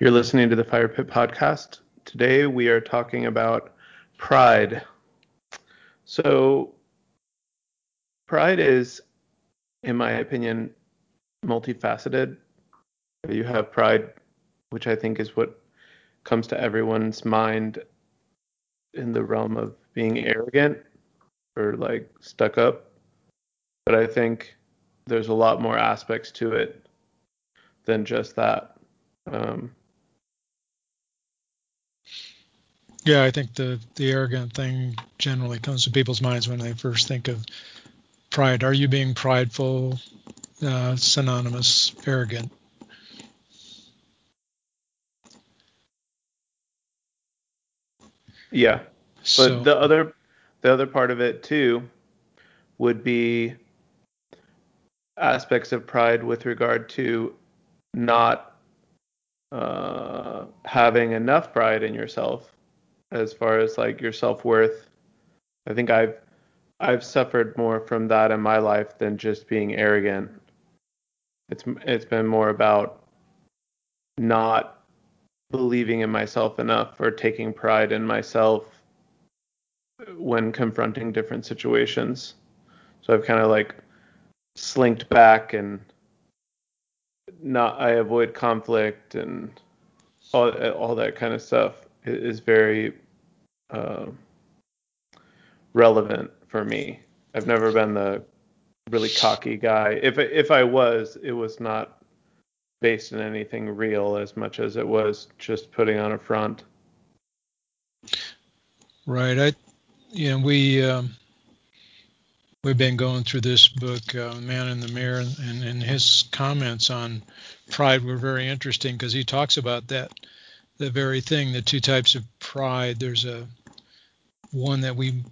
You're listening to the Fire Pit Podcast. Today we are talking about pride. So, pride is, in my opinion, multifaceted. You have pride, which I think is what comes to everyone's mind in the realm of being arrogant or like stuck up. But I think there's a lot more aspects to it than just that. Um, Yeah, I think the the arrogant thing generally comes to people's minds when they first think of pride. Are you being prideful? Uh, synonymous arrogant. Yeah, but so, the other the other part of it too would be aspects of pride with regard to not uh, having enough pride in yourself as far as like your self worth. I think I've I've suffered more from that in my life than just being arrogant. It's it's been more about not believing in myself enough or taking pride in myself when confronting different situations. So I've kind of like slinked back and not I avoid conflict and all all that kind of stuff is very uh, relevant for me. I've never been the really cocky guy. If if I was, it was not based in anything real as much as it was just putting on a front. Right. I, know, we um, we've been going through this book, uh, Man in the Mirror, and, and his comments on pride were very interesting because he talks about that the very thing, the two types of pride. There's a one that we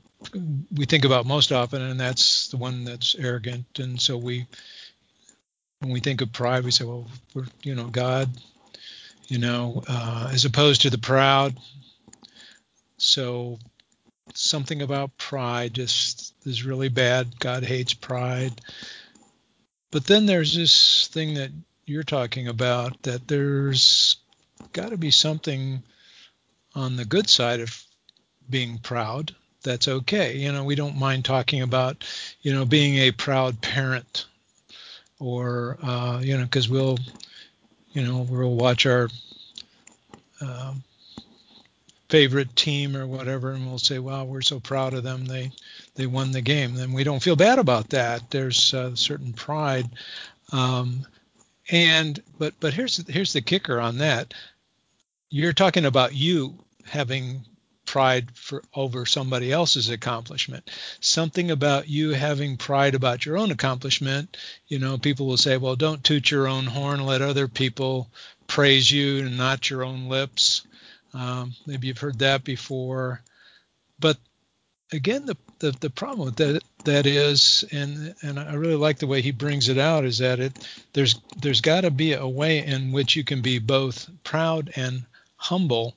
we think about most often, and that's the one that's arrogant. And so we, when we think of pride, we say, well, we're you know God, you know, uh, as opposed to the proud. So something about pride just is really bad. God hates pride. But then there's this thing that you're talking about that there's got to be something on the good side of being proud. That's okay. You know, we don't mind talking about, you know, being a proud parent or, uh, you know, because we'll, you know, we'll watch our uh, favorite team or whatever, and we'll say, "Wow, we're so proud of them. They they won the game." Then we don't feel bad about that. There's a certain pride. Um, and but but here's here's the kicker on that. You're talking about you having pride for over somebody else's accomplishment. Something about you having pride about your own accomplishment. You know, people will say, "Well, don't toot your own horn. Let other people praise you and not your own lips." Um, maybe you've heard that before. But again, the, the, the problem with that that is, and and I really like the way he brings it out, is that it there's there's got to be a way in which you can be both proud and humble,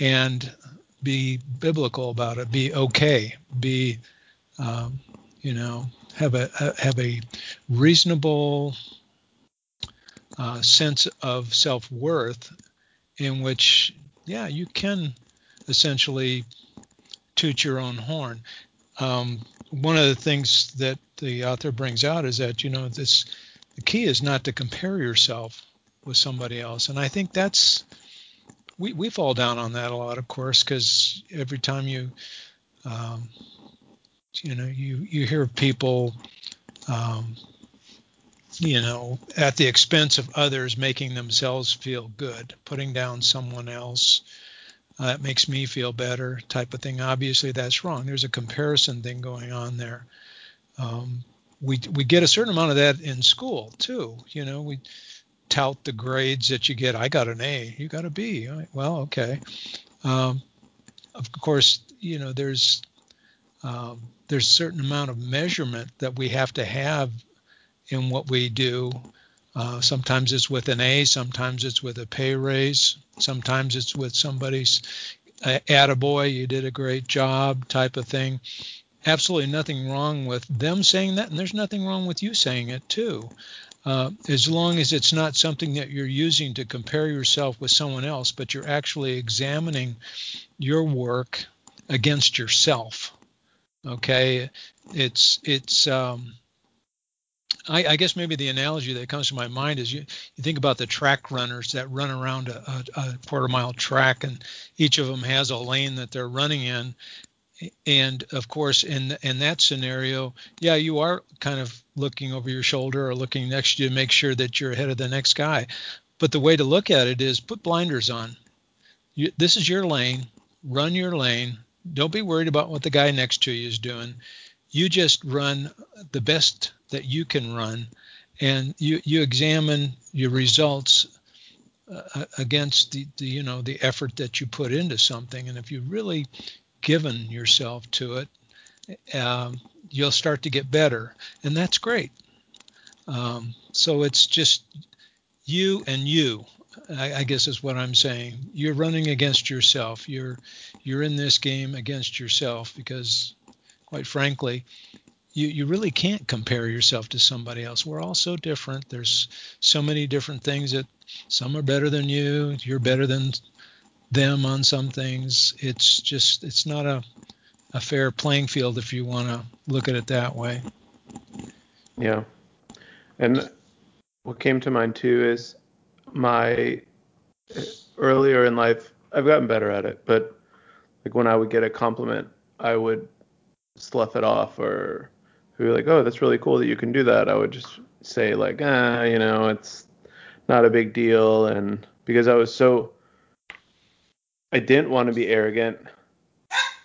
and be biblical about it, be okay, be um, you know have a, a have a reasonable uh, sense of self worth in which yeah you can essentially toot your own horn. Um, one of the things that the author brings out is that you know this the key is not to compare yourself with somebody else, and I think that's we we fall down on that a lot, of course, because every time you um, you know you you hear people um, you know at the expense of others making themselves feel good, putting down someone else uh, that makes me feel better type of thing. Obviously, that's wrong. There's a comparison thing going on there. Um, we we get a certain amount of that in school too. You know, we tout the grades that you get. I got an A. You got a B. Well, okay. Um, of course, you know there's um, there's a certain amount of measurement that we have to have in what we do. Uh, sometimes it's with an A, sometimes it's with a pay raise, Sometimes it's with somebody's uh, attaboy, you did a great job type of thing. Absolutely nothing wrong with them saying that, and there's nothing wrong with you saying it too. uh, as long as it's not something that you're using to compare yourself with someone else, but you're actually examining your work against yourself. Okay, it's it's. Um, I, I, guess maybe the analogy that comes to my mind is you, you think about the track runners that run around a, a, a quarter mile track, and each of them has a lane that they're running in, and of course in in that scenario yeah you are kind of looking over your shoulder or looking next to you to make sure that you're ahead of the next guy. But the way to look at it is put blinders on. You, this is your lane. Run your lane. Don't be worried about what the guy next to you is doing. You just run the best that you can run and you you examine your results uh, against the, the you know the effort that you put into something and if you really given yourself to it, um, you'll start to get better, and that's great. Um, so it's just you and you. I, I, guess is what I'm saying. You're running against yourself. You're you're in this game against yourself because, quite frankly, you, you really can't compare yourself to somebody else. We're all so different. There's so many different things that some are better than you. You're better than them on some things. It's just it's not a a fair playing field if you want to look at it that way. Yeah. And what came to mind too is my earlier in life, I've gotten better at it, but like when I would get a compliment, I would slough it off or be like, oh, that's really cool that you can do that. I would just say like, ah, you know, it's not a big deal. And because I was so I didn't want to be arrogant,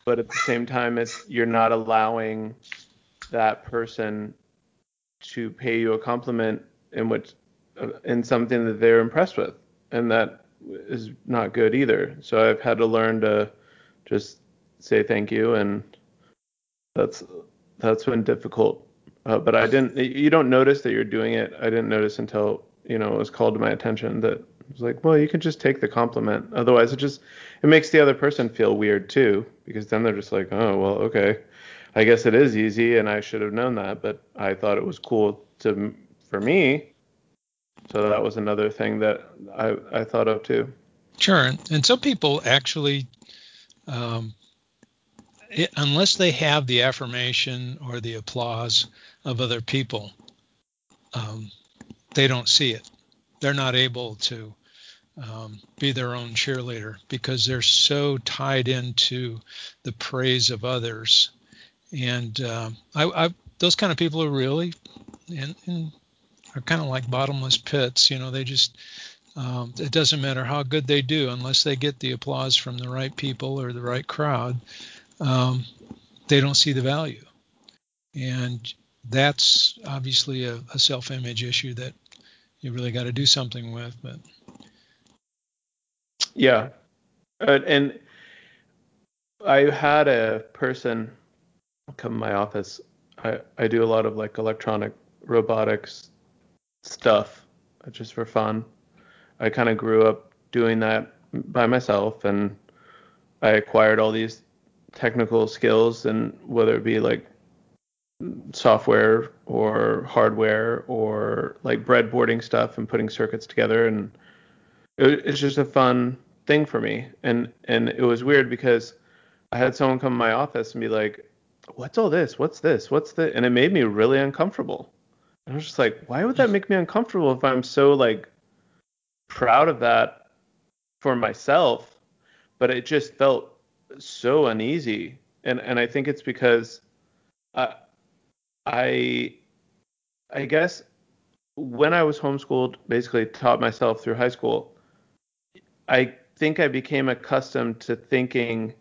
but at the same time, it's you're not allowing that person to pay you a compliment in which uh, in something that they're impressed with, and that is not good either. So I've had to learn to just say thank you, and that's that's been difficult. Uh, but I didn't. You don't notice that you're doing it. I didn't notice until you know it was called to my attention that it's like, well, you can just take the compliment. Otherwise, it just it makes the other person feel weird too, because then they're just like, oh, well, okay, I guess it is easy, and I should have known that, but I thought it was cool to for me. So that was another thing that I I thought of too. Sure, and some people actually, um, it, unless they have the affirmation or the applause of other people, um, they don't see it they're not able to um, be their own cheerleader because they're so tied into the praise of others. And uh, I, I, those kind of people are really are kind of like bottomless pits. You know, they just um, it doesn't matter how good they do unless they get the applause from the right people or the right crowd. Um, they don't see the value, and that's obviously a, a self-image issue that you really got to do something with. But yeah, and I had a person come to my office. I I do a lot of like electronic robotics stuff just for fun. I kind of grew up doing that by myself and I acquired all these technical skills and whether it be like software or hardware or like breadboarding stuff and putting circuits together. And it, it's just a fun thing for me. And and it was weird because I had someone come to my office and be like what's all this? What's this? What's the and it made me really uncomfortable. And I was just like why would that make me uncomfortable if I'm so like proud of that for myself? But it just felt so uneasy and and I think it's because I I I guess when I was homeschooled, basically taught myself through high school, I think I became accustomed to thinking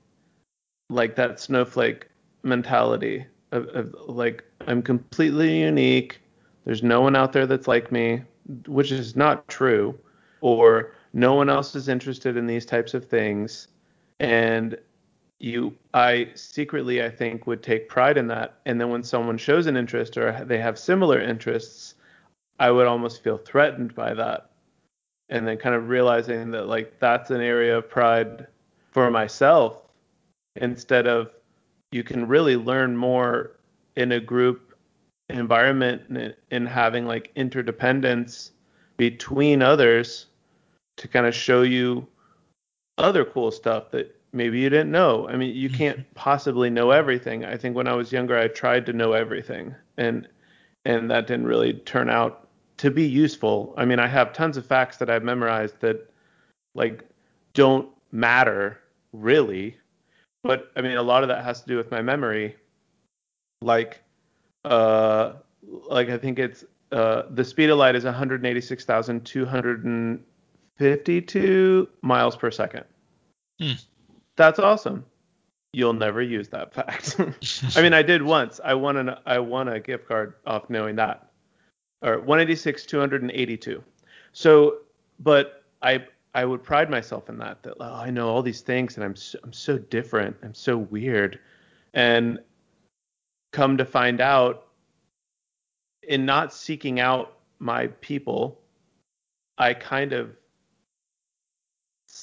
like that snowflake mentality of, of like I'm completely unique. There's no one out there that's like me, which is not true, or no one else is interested in these types of things. And you I secretly I think would take pride in that. And then when someone shows an interest or they have similar interests I would almost feel threatened by that. And then kind of realizing that like that's an area of pride for myself instead of you can really learn more in a group environment and, and having like interdependence between others to kind of show you other cool stuff that maybe you didn't know. I mean, you Mm-hmm. can't possibly know everything. I think when I was younger, I tried to know everything, and and that didn't really turn out to be useful. I mean, I have tons of facts that I've memorized that like don't matter really, but I mean, a lot of that has to do with my memory. Like, uh, like I think it's uh, the speed of light is 186,252 miles per second. Hmm. That's awesome. You'll never use that fact. I mean, I did once. I won an I won a gift card off knowing that. Or 186 282. So, but I I would pride myself in that that oh, I know all these things and I'm so, I'm so different. I'm so weird. And come to find out in not seeking out my people, I kind of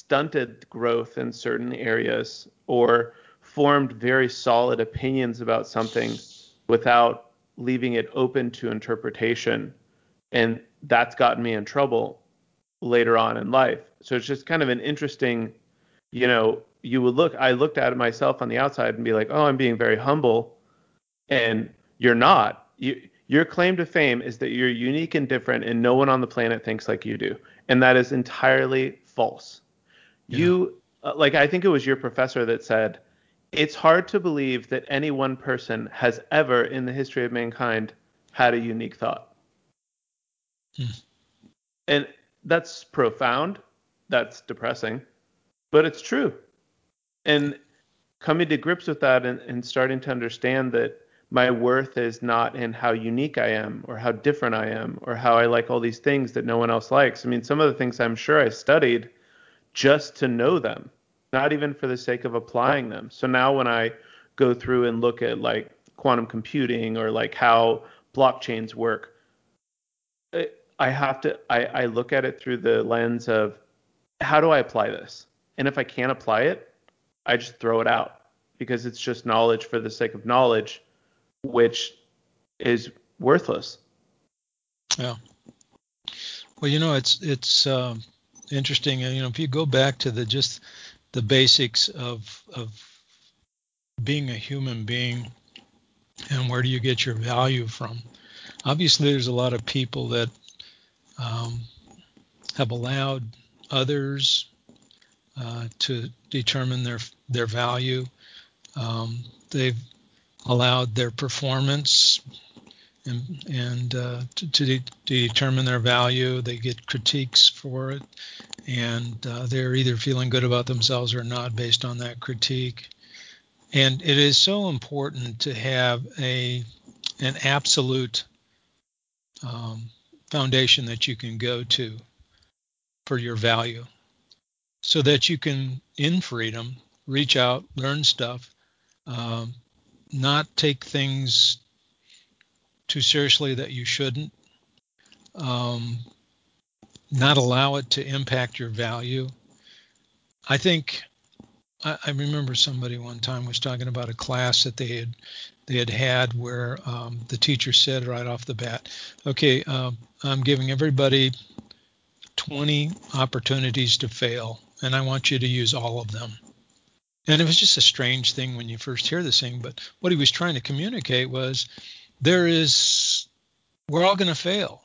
stunted growth in certain areas or formed very solid opinions about something without leaving it open to interpretation. And that's gotten me in trouble later on in life. So it's just kind of an interesting, you know, you would look, I looked at it myself on the outside and be like, oh, I'm being very humble. And you're not. You, your claim to fame is that you're unique and different and no one on the planet thinks like you do. And that is entirely false. Yeah. You, uh, like, I think it was your professor that said, it's hard to believe that any one person has ever in the history of mankind had a unique thought. Hmm. And that's profound. That's depressing, but it's true. And coming to grips with that and, and starting to understand that my worth is not in how unique I am or how different I am or how I like all these things that no one else likes. I mean, some of the things I'm sure I studied just to know them, not even for the sake of applying them. So now when I go through and look at like quantum computing or like how blockchains work, I have to I, I look at it through the lens of how do I apply this? And if I can't apply it, I just throw it out because it's just knowledge for the sake of knowledge, which is worthless. Yeah. Well, you know, it's it's um, interesting. And you know, if you go back to the just the basics of of being a human being and where do you get your value from? Obviously, there's a lot of people that um, have allowed others uh, to determine their their value. Um, they've allowed their performance and, uh, to, to, de- to, determine their value. They get critiques for it, and uh, they're either feeling good about themselves or not based on that critique. And it is so important to have a an absolute um, foundation that you can go to for your value, so that you can, in freedom, reach out, learn stuff, um, not take things too seriously that you shouldn't, um, not allow it to impact your value. I think I, I, remember somebody one time was talking about a class that they had they had had where um, the teacher said right off the bat, "Okay, um, I'm giving everybody 20 opportunities to fail, and I want you to use all of them." And it was just a strange thing when you first hear this thing, but what he was trying to communicate was there is we're all going to fail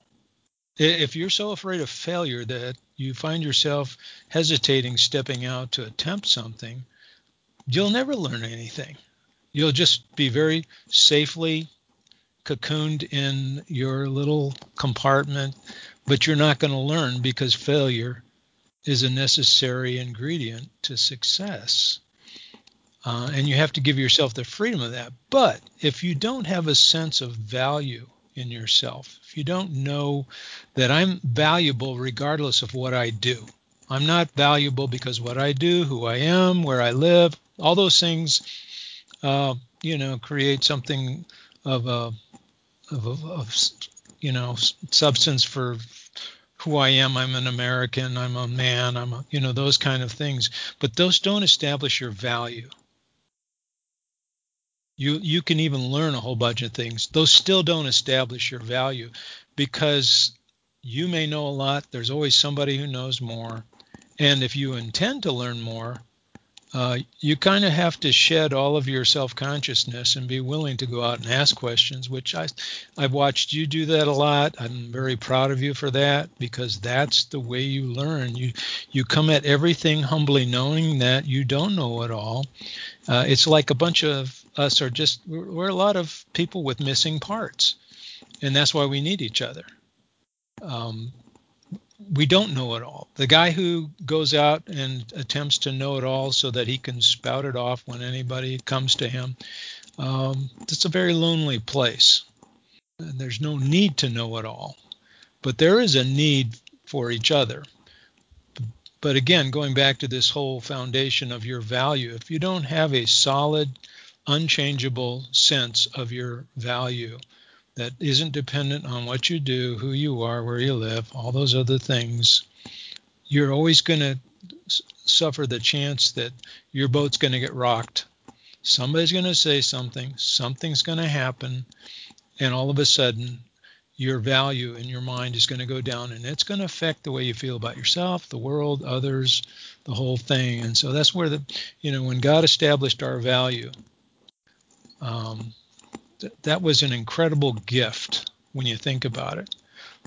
if you're so afraid of failure that you find yourself hesitating stepping out to attempt something you'll never learn anything. You'll just be very safely cocooned in your little compartment but you're not going to learn because failure is a necessary ingredient to success uh, and you have to give yourself the freedom of that. But if you don't have a sense of value in yourself, if you don't know that I'm valuable regardless of what I do, I'm not valuable because what I do, who I am, where I live, all those things, uh, you know, create something of a, of, a, of you know, substance for who I am. I'm an American. I'm a man. I'm a, you know, those kind of things. But those don't establish your value You you can even learn a whole bunch of things. Those still don't establish your value because you may know a lot. There's always somebody who knows more. And if you intend to learn more, uh, you kind of have to shed all of your self-consciousness and be willing to go out and ask questions which I, i've watched you do that a lot i'm very proud of you for that because that's the way you learn you you come at everything humbly knowing that you don't know it all uh, it's like a bunch of us are just we're, a lot of people with missing parts and that's why we need each other um, we don't know it all. The guy who goes out and attempts to know it all so that he can spout it off when anybody comes to him, um, it's a very lonely place. And there's no need to know it all, but there is a need for each other. But again, going back to this whole foundation of your value, if you don't have a solid, unchangeable sense of your value, that isn't dependent on what you do, who you are, where you live, all those other things, you're always going to suffer the chance that your boat's going to get rocked. Somebody's going to say something, something's going to happen, and all of a sudden, your value in your mind is going to go down, and it's going to affect the way you feel about yourself, the world, others, the whole thing. And so that's where the, you know, when God established our value, um, that was an incredible gift when you think about it.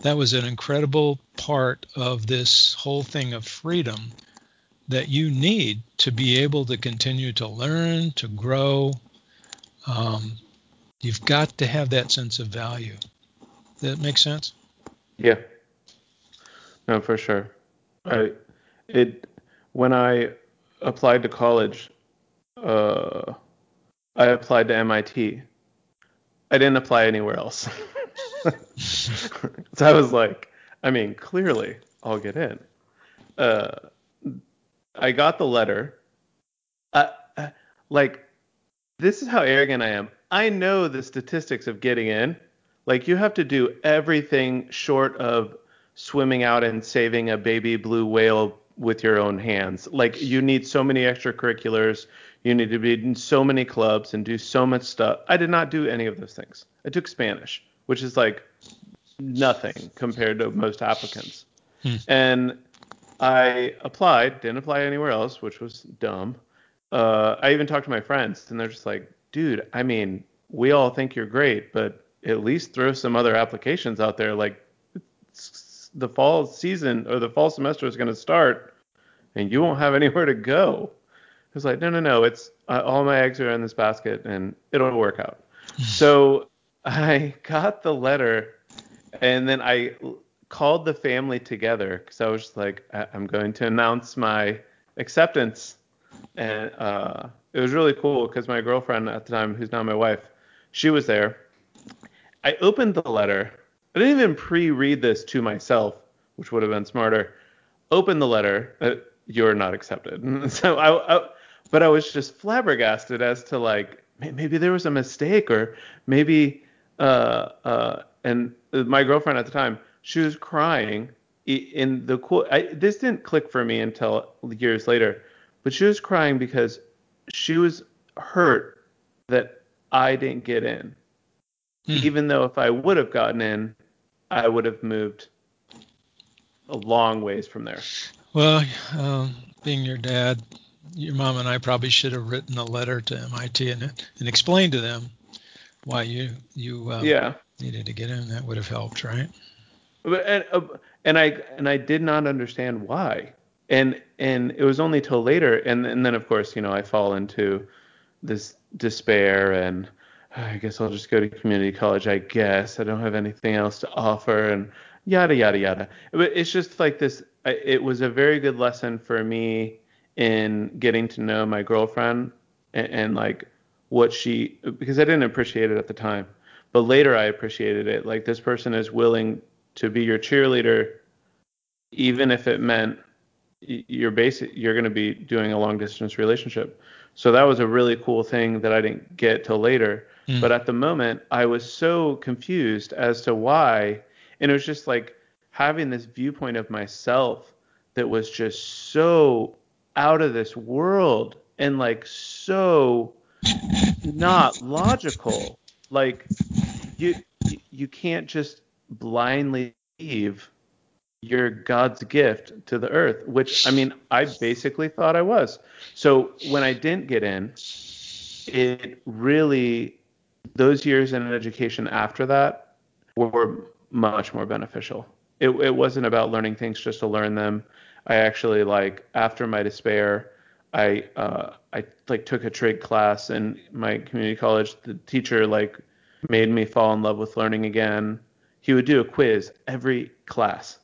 That was an incredible part of this whole thing of freedom that you need to be able to continue to learn, to grow. Um, you've got to have that sense of value. Does that make sense? Yeah. No, for sure. I it when I applied to college, uh, I applied to MIT I didn't apply anywhere else. so I was like, I mean, clearly I'll get in. Uh, I got the letter. Uh, uh, like, this is how arrogant I am. I know the statistics of getting in. Like, you have to do everything short of swimming out and saving a baby blue whale with your own hands. Like, you need so many extracurriculars. You need to be in so many clubs and do so much stuff. I did not do any of those things. I took Spanish, which is like nothing compared to most applicants. Hmm. And I applied, didn't apply anywhere else, which was dumb. Uh, I even talked to my friends, and they're just like, dude, I mean, we all think you're great, but at least throw some other applications out there. Like, the fall season or the fall semester is going to start, and you won't have anywhere to go was like, no, no, no, it's uh, all my eggs are in this basket and it'll work out. so I got the letter and then I called the family together because I was just like, I- am going to announce my acceptance. And uh, it was really cool because my girlfriend at the time, who's now my wife, she was there. I opened the letter. I didn't even pre-read this to myself, which would have been smarter. Open the letter. Uh, you're not accepted. so I, I, but I was just flabbergasted as to like maybe there was a mistake or maybe uh uh and my girlfriend at the time she was crying in the cool I, this didn't click for me until years later but she was crying because she was hurt that I didn't get in hmm. even though if I would have gotten in I would have moved a long ways from there well um, being your dad your mom and I probably should have written a letter to MIT and and explained to them why you you uh, yeah needed to get in. That would have helped, right? But and uh, and I and I did not understand why. And and it was only till later, and and then of course you know I fall into this despair and I guess I'll just go to community college. I guess I don't have anything else to offer and yada yada yada. But it's just like this. It was a very good lesson for me in getting to know my girlfriend and, and like what she because I didn't appreciate it at the time, but later I appreciated it. Like this person is willing to be your cheerleader, even if it meant you're basic you're going to be doing a long distance relationship. So that was a really cool thing that I didn't get till later. Mm. But at the moment, I was so confused as to why, and it was just like having this viewpoint of myself that was just so out of this world and like so not logical. Like you you can't just blindly leave your God's gift to the earth, which I mean, I basically thought I was. So when I didn't get in, it really those years in education after that were much more beneficial. It, it wasn't about learning things just to learn them. I actually like after my despair, I uh, I like took a trig class in my community college. The teacher like made me fall in love with learning again. He would do a quiz every class,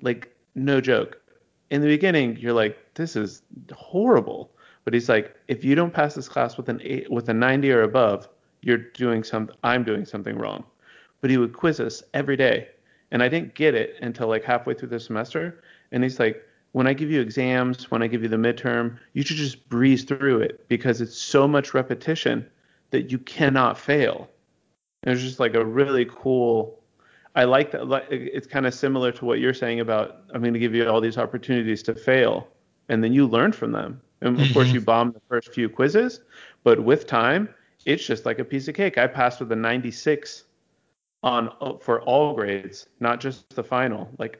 like no joke. In the beginning, you're like, this is horrible, but he's like, if you don't pass this class with an eight, with a 90 or above, you're doing some, I'm doing something wrong. But he would quiz us every day, and I didn't get it until like halfway through the semester. And he's like, when I give you exams, when I give you the midterm, you should just breeze through it because it's so much repetition that you cannot fail. And it's just like a really cool. I like that. It's kind of similar to what you're saying about I'm going to give you all these opportunities to fail, and then you learn from them. And of mm-hmm. course, you bomb the first few quizzes, but with time, it's just like a piece of cake. I passed with a 96 on for all grades, not just the final. Like uh,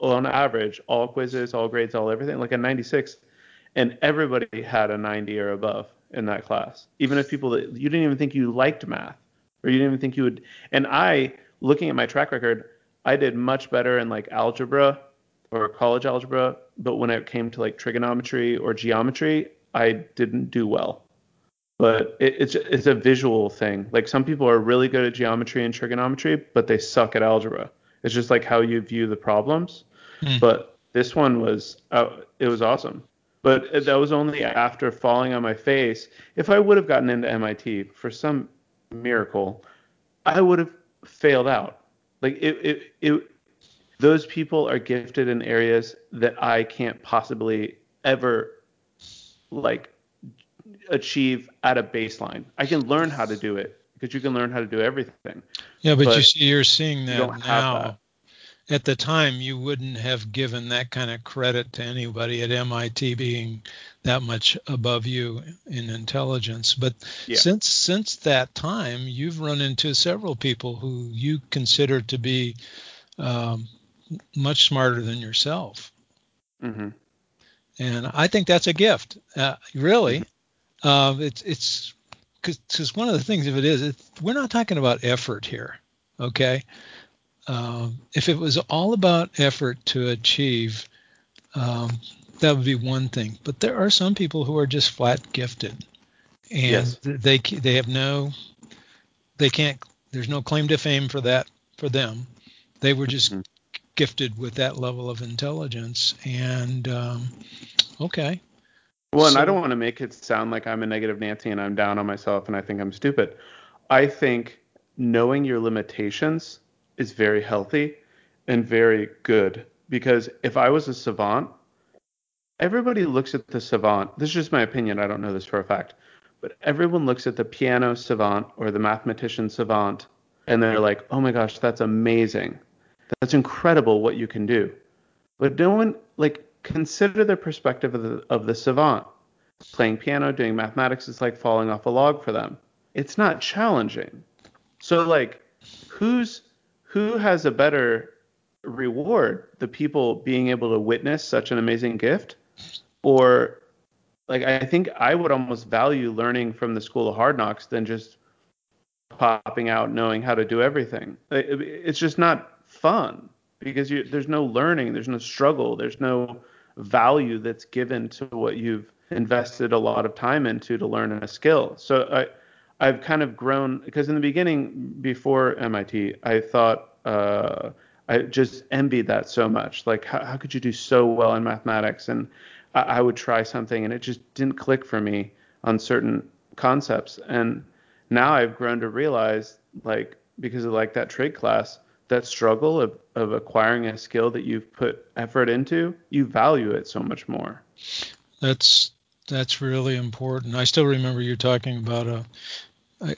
on average, all quizzes, all grades, all everything, like a 96, and everybody had a 90 or above in that class. Even if people that you didn't even think you liked math, or you didn't even think you would. And I, looking at my track record, I did much better in like algebra or college algebra, but when it came to like trigonometry or geometry, I didn't do well. But it, it's it's a visual thing. Like some people are really good at geometry and trigonometry, but they suck at algebra. It's just like how you view the problems. Mm. But this one was uh, it was awesome. But that was only after falling on my face. If I would have gotten into MIT for some miracle, I would have failed out. Like it, it, it, those people are gifted in areas that I can't possibly ever like achieve at a baseline. I can learn how to do it because you can learn how to do everything. Yeah, but, but you see, you're seeing that now. That at the time you wouldn't have given that kind of credit to anybody at MIT being that much above you in intelligence. But yeah. since since that time, you've run into several people who you consider to be um, much smarter than yourself. Mm-hmm. And I think that's a gift, uh, really. Mm-hmm. Uh, it's it's because one of the things if it is we're not talking about effort here, okay? um, if it was all about effort to achieve, um, that would be one thing. But there are some people who are just flat gifted, and yes. they they have no, they can't. There's no claim to fame for that for them. They were just mm-hmm. gifted with that level of intelligence, and um, okay. Well, and so, I don't want to make it sound like I'm a negative Nancy and I'm down on myself and I think I'm stupid. I think knowing your limitations is very healthy and very good because if I was a savant, everybody looks at the savant. This is just my opinion. I don't know this for a fact, but everyone looks at the piano savant or the mathematician savant and they're like, "Oh my gosh, that's amazing. That's incredible what you can do." But no one like consider the perspective of the of the savant. Playing piano, doing mathematics is like falling off a log for them. It's not challenging. So like who's who has a better reward? The people being able to witness such an amazing gift, or like I think I would almost value learning from the School of Hard Knocks than just popping out knowing how to do everything. It's just not fun because you, there's no learning, there's no struggle, there's no value that's given to what you've invested a lot of time into to learn a skill. So I I've kind of grown because in the beginning, before MIT, I thought uh, I just envied that so much. Like, how, how, could you do so well in mathematics? And I, I, would try something, and it just didn't click for me on certain concepts. And now I've grown to realize, like, because of like that trig class, that struggle of, of acquiring a skill that you've put effort into, you value it so much more. That's that's really important. I still remember you talking about a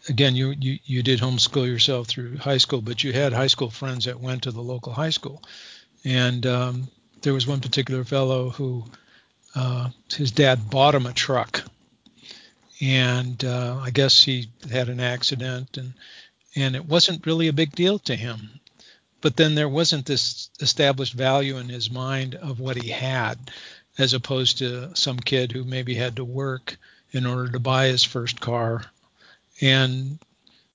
again, you, you, you did homeschool yourself through high school, but you had high school friends that went to the local high school. And um, there was one particular fellow who uh, his dad bought him a truck. and uh, I guess he had an accident, and and it wasn't really a big deal to him. But then there wasn't this established value in his mind of what he had, as opposed to some kid who maybe had to work in order to buy his first car, and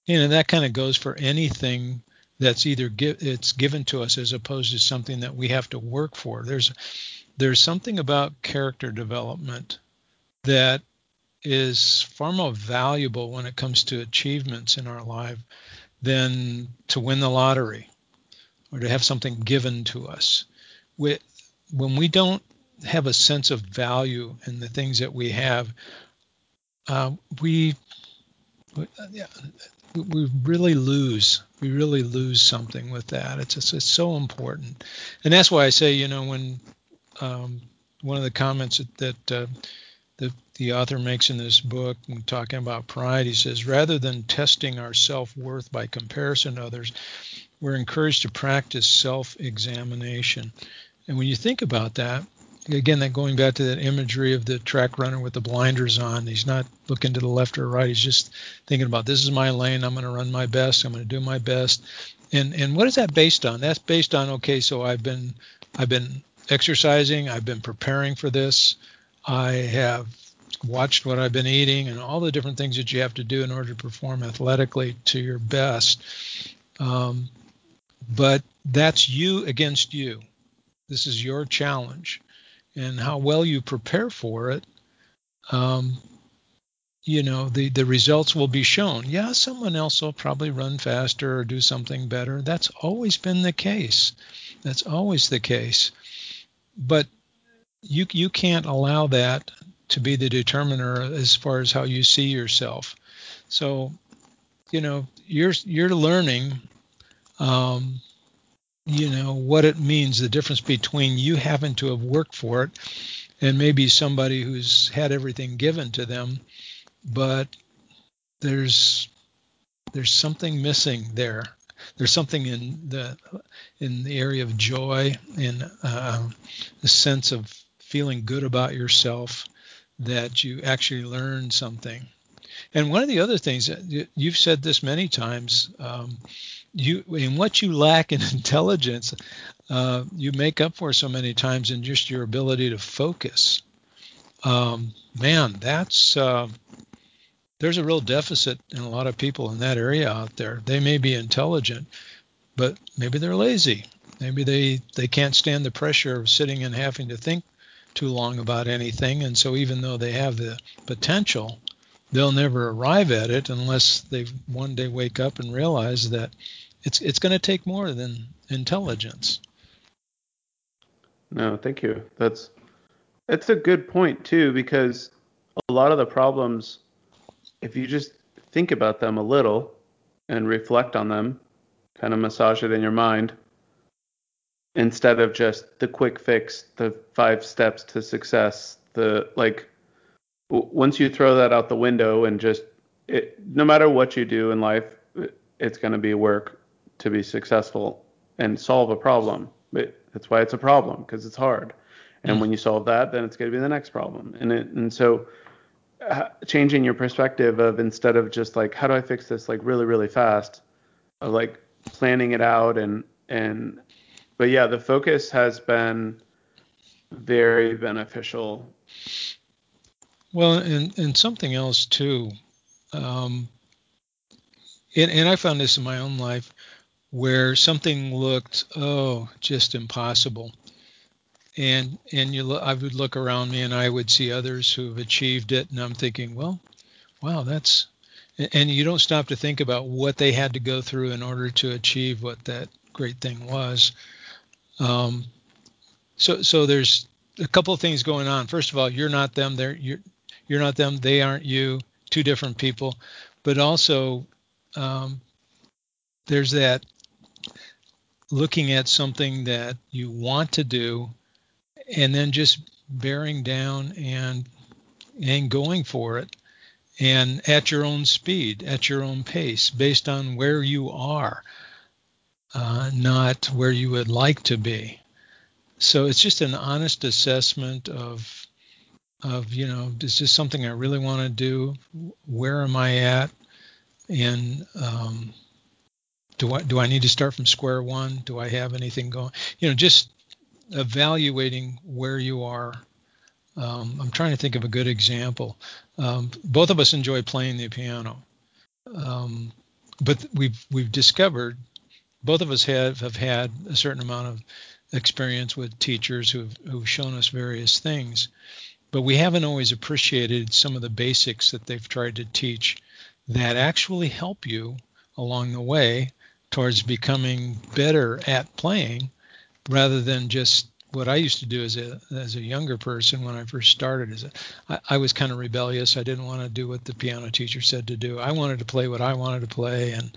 you know that kind of goes for anything that's either give, it's given to us as opposed to something that we have to work for. There's there's something about character development that is far more valuable when it comes to achievements in our life than to win the lottery or to have something given to us. We, when we don't have a sense of value in the things that we have, uh, we we really lose we really lose something with that. It's, it's, it's so important, and that's why I say you know when um, one of the comments that, that uh, the, the author makes in this book talking about pride, he says rather than testing our self worth by comparison to others, we're encouraged to practice self examination. And when you think about that, again, that going back to that imagery of the track runner with the blinders on, he's not looking to the left or right. He's just thinking about this is my lane. I'm going to run my best. I'm going to do my best. And and what is that based on? That's based on okay. So I've been I've been exercising. I've been preparing for this. I have watched what I've been eating and all the different things that you have to do in order to perform athletically to your best. Um, but that's you against you. This is your challenge and how well you prepare for it, um, you know, the, the results will be shown. Yeah, someone else will probably run faster or do something better. That's always been the case. That's always the case. But you you can't allow that to be the determiner as far as how you see yourself. So, you know, you're you're learning um, you know what it means the difference between you having to have worked for it and maybe somebody who's had everything given to them but there's there's something missing there. There's something in the in the area of joy and uh, the sense of feeling good about yourself that you actually learn something. And one of the other things you've said this many times um, you in what you lack in intelligence, uh, you make up for so many times in just your ability to focus. Um, man, that's uh, there's a real deficit in a lot of people in that area out there. They may be intelligent, but maybe they're lazy. Maybe they they can't stand the pressure of sitting and having to think too long about anything, and so even though they have the potential, they'll never arrive at it unless they one day wake up and realize that it's it's going to take more than intelligence. No, thank you. That's that's a good point too because a lot of the problems if you just think about them a little and reflect on them, kind of massage it in your mind instead of just the quick fix, the five steps to success, the like once you throw that out the window and just it, no matter what you do in life, it's going to be work to be successful and solve a problem. But that's why it's a problem because it's hard. And mm. when you solve that, then it's going to be the next problem. And it, and so uh, changing your perspective of instead of just like how do I fix this like really really fast, of like planning it out and and but yeah, the focus has been very beneficial. Well, and and something else too. Um, and, and I found this in my own life where something looked oh just impossible. And and you I would look around me and I would see others who have achieved it and I'm thinking well wow that's and you don't stop to think about what they had to go through in order to achieve what that great thing was. Um, so so there's a couple of things going on. First of all you're not them they're you're you're not them they aren't you two different people. But also um, there's that looking at something that you want to do and then just bearing down and and going for it and at your own speed at your own pace based on where you are uh, not where you would like to be so it's just an honest assessment of of you know is this something I really want to do? Where am I at? And um, do I do I need to start from square one? Do I have anything going? You know, just evaluating where you are. Um, I'm trying to think of a good example. Um, both of us enjoy playing the piano, um, but we've we've discovered both of us have have had a certain amount of experience with teachers who've who've shown us various things, but we haven't always appreciated some of the basics that they've tried to teach that actually help you along the way towards becoming better at playing rather than just what I used to do as a as a younger person when I first started is I, I was kind of rebellious. I didn't want to do what the piano teacher said to do. I wanted to play what I wanted to play, and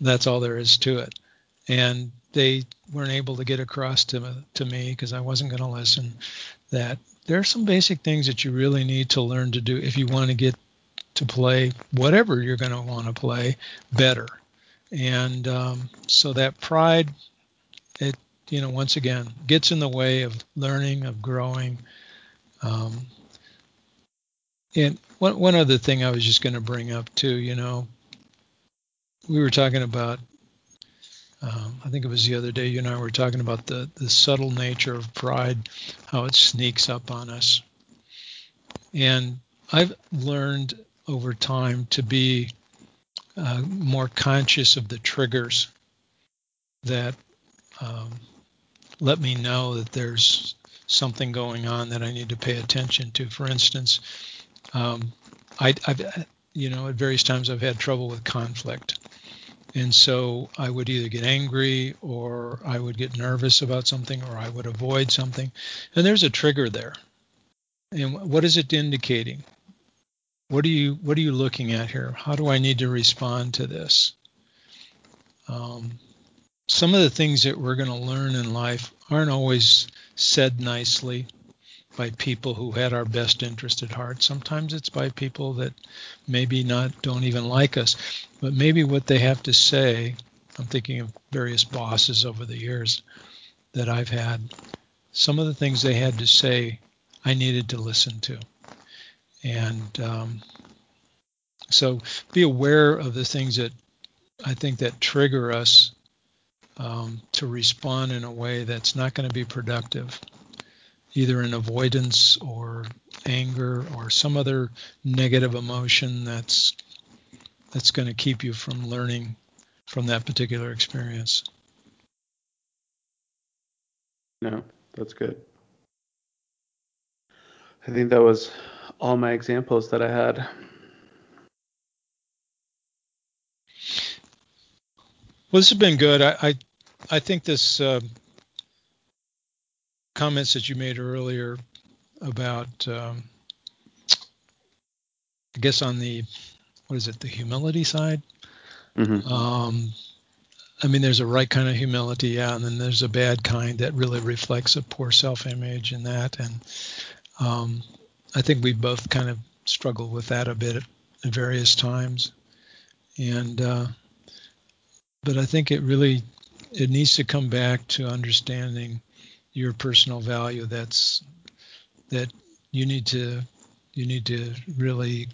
that's all there is to it. And they weren't able to get across to to me because I wasn't going to listen. That there are some basic things that you really need to learn to do if you want to get to play whatever you're going to want to play better. And um, so that pride, it you know, once again, gets in the way of learning, of growing. Um, and one, one other thing I was just going to bring up too, you know, we were talking about, um, I think it was the other day, you and I were talking about the, the subtle nature of pride, how it sneaks up on us. And I've learned over time to be uh, more conscious of the triggers that um, let me know that there's something going on that I need to pay attention to. For instance, um, I, have you know, at various times I've had trouble with conflict. And so I would either get angry or I would get nervous about something or I would avoid something. And there's a trigger there. And what is it indicating? What are you what are you looking at here? How do I need to respond to this? Um, some of the things that we're going to learn in life aren't always said nicely by people who had our best interest at heart. Sometimes it's by people that maybe not don't even like us, but maybe what they have to say. I'm thinking of various bosses over the years that I've had. Some of the things they had to say, I needed to listen to, and um, so be aware of the things that I think that trigger us um, to respond in a way that's not going to be productive, either in avoidance or anger or some other negative emotion that's that's going to keep you from learning from that particular experience. No, that's good. I think that was all my examples that I had. Well, this has been good. I, I I think this uh, comments that you made earlier about, um, I guess on the what is it, the humility side. Mm-hmm. Um, I mean, there's a right kind of humility, yeah, and then there's a bad kind that really reflects a poor self-image and that. And um, I think we both kind of struggled with that a bit at, at various times. And uh, but I think it really it needs to come back to understanding your personal value. That's that you need to you need to really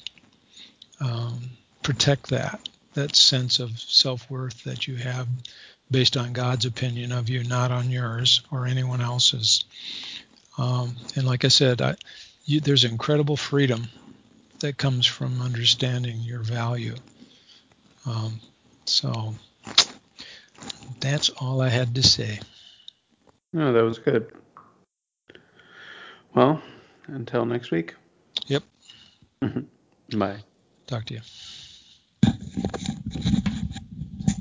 um, protect that that sense of self-worth that you have based on God's opinion of you, not on yours or anyone else's. Um, and like I said, I, you, there's incredible freedom that comes from understanding your value. Um, so that's all I had to say. No, that was good. Well, until next week. Yep. Bye. Talk to you.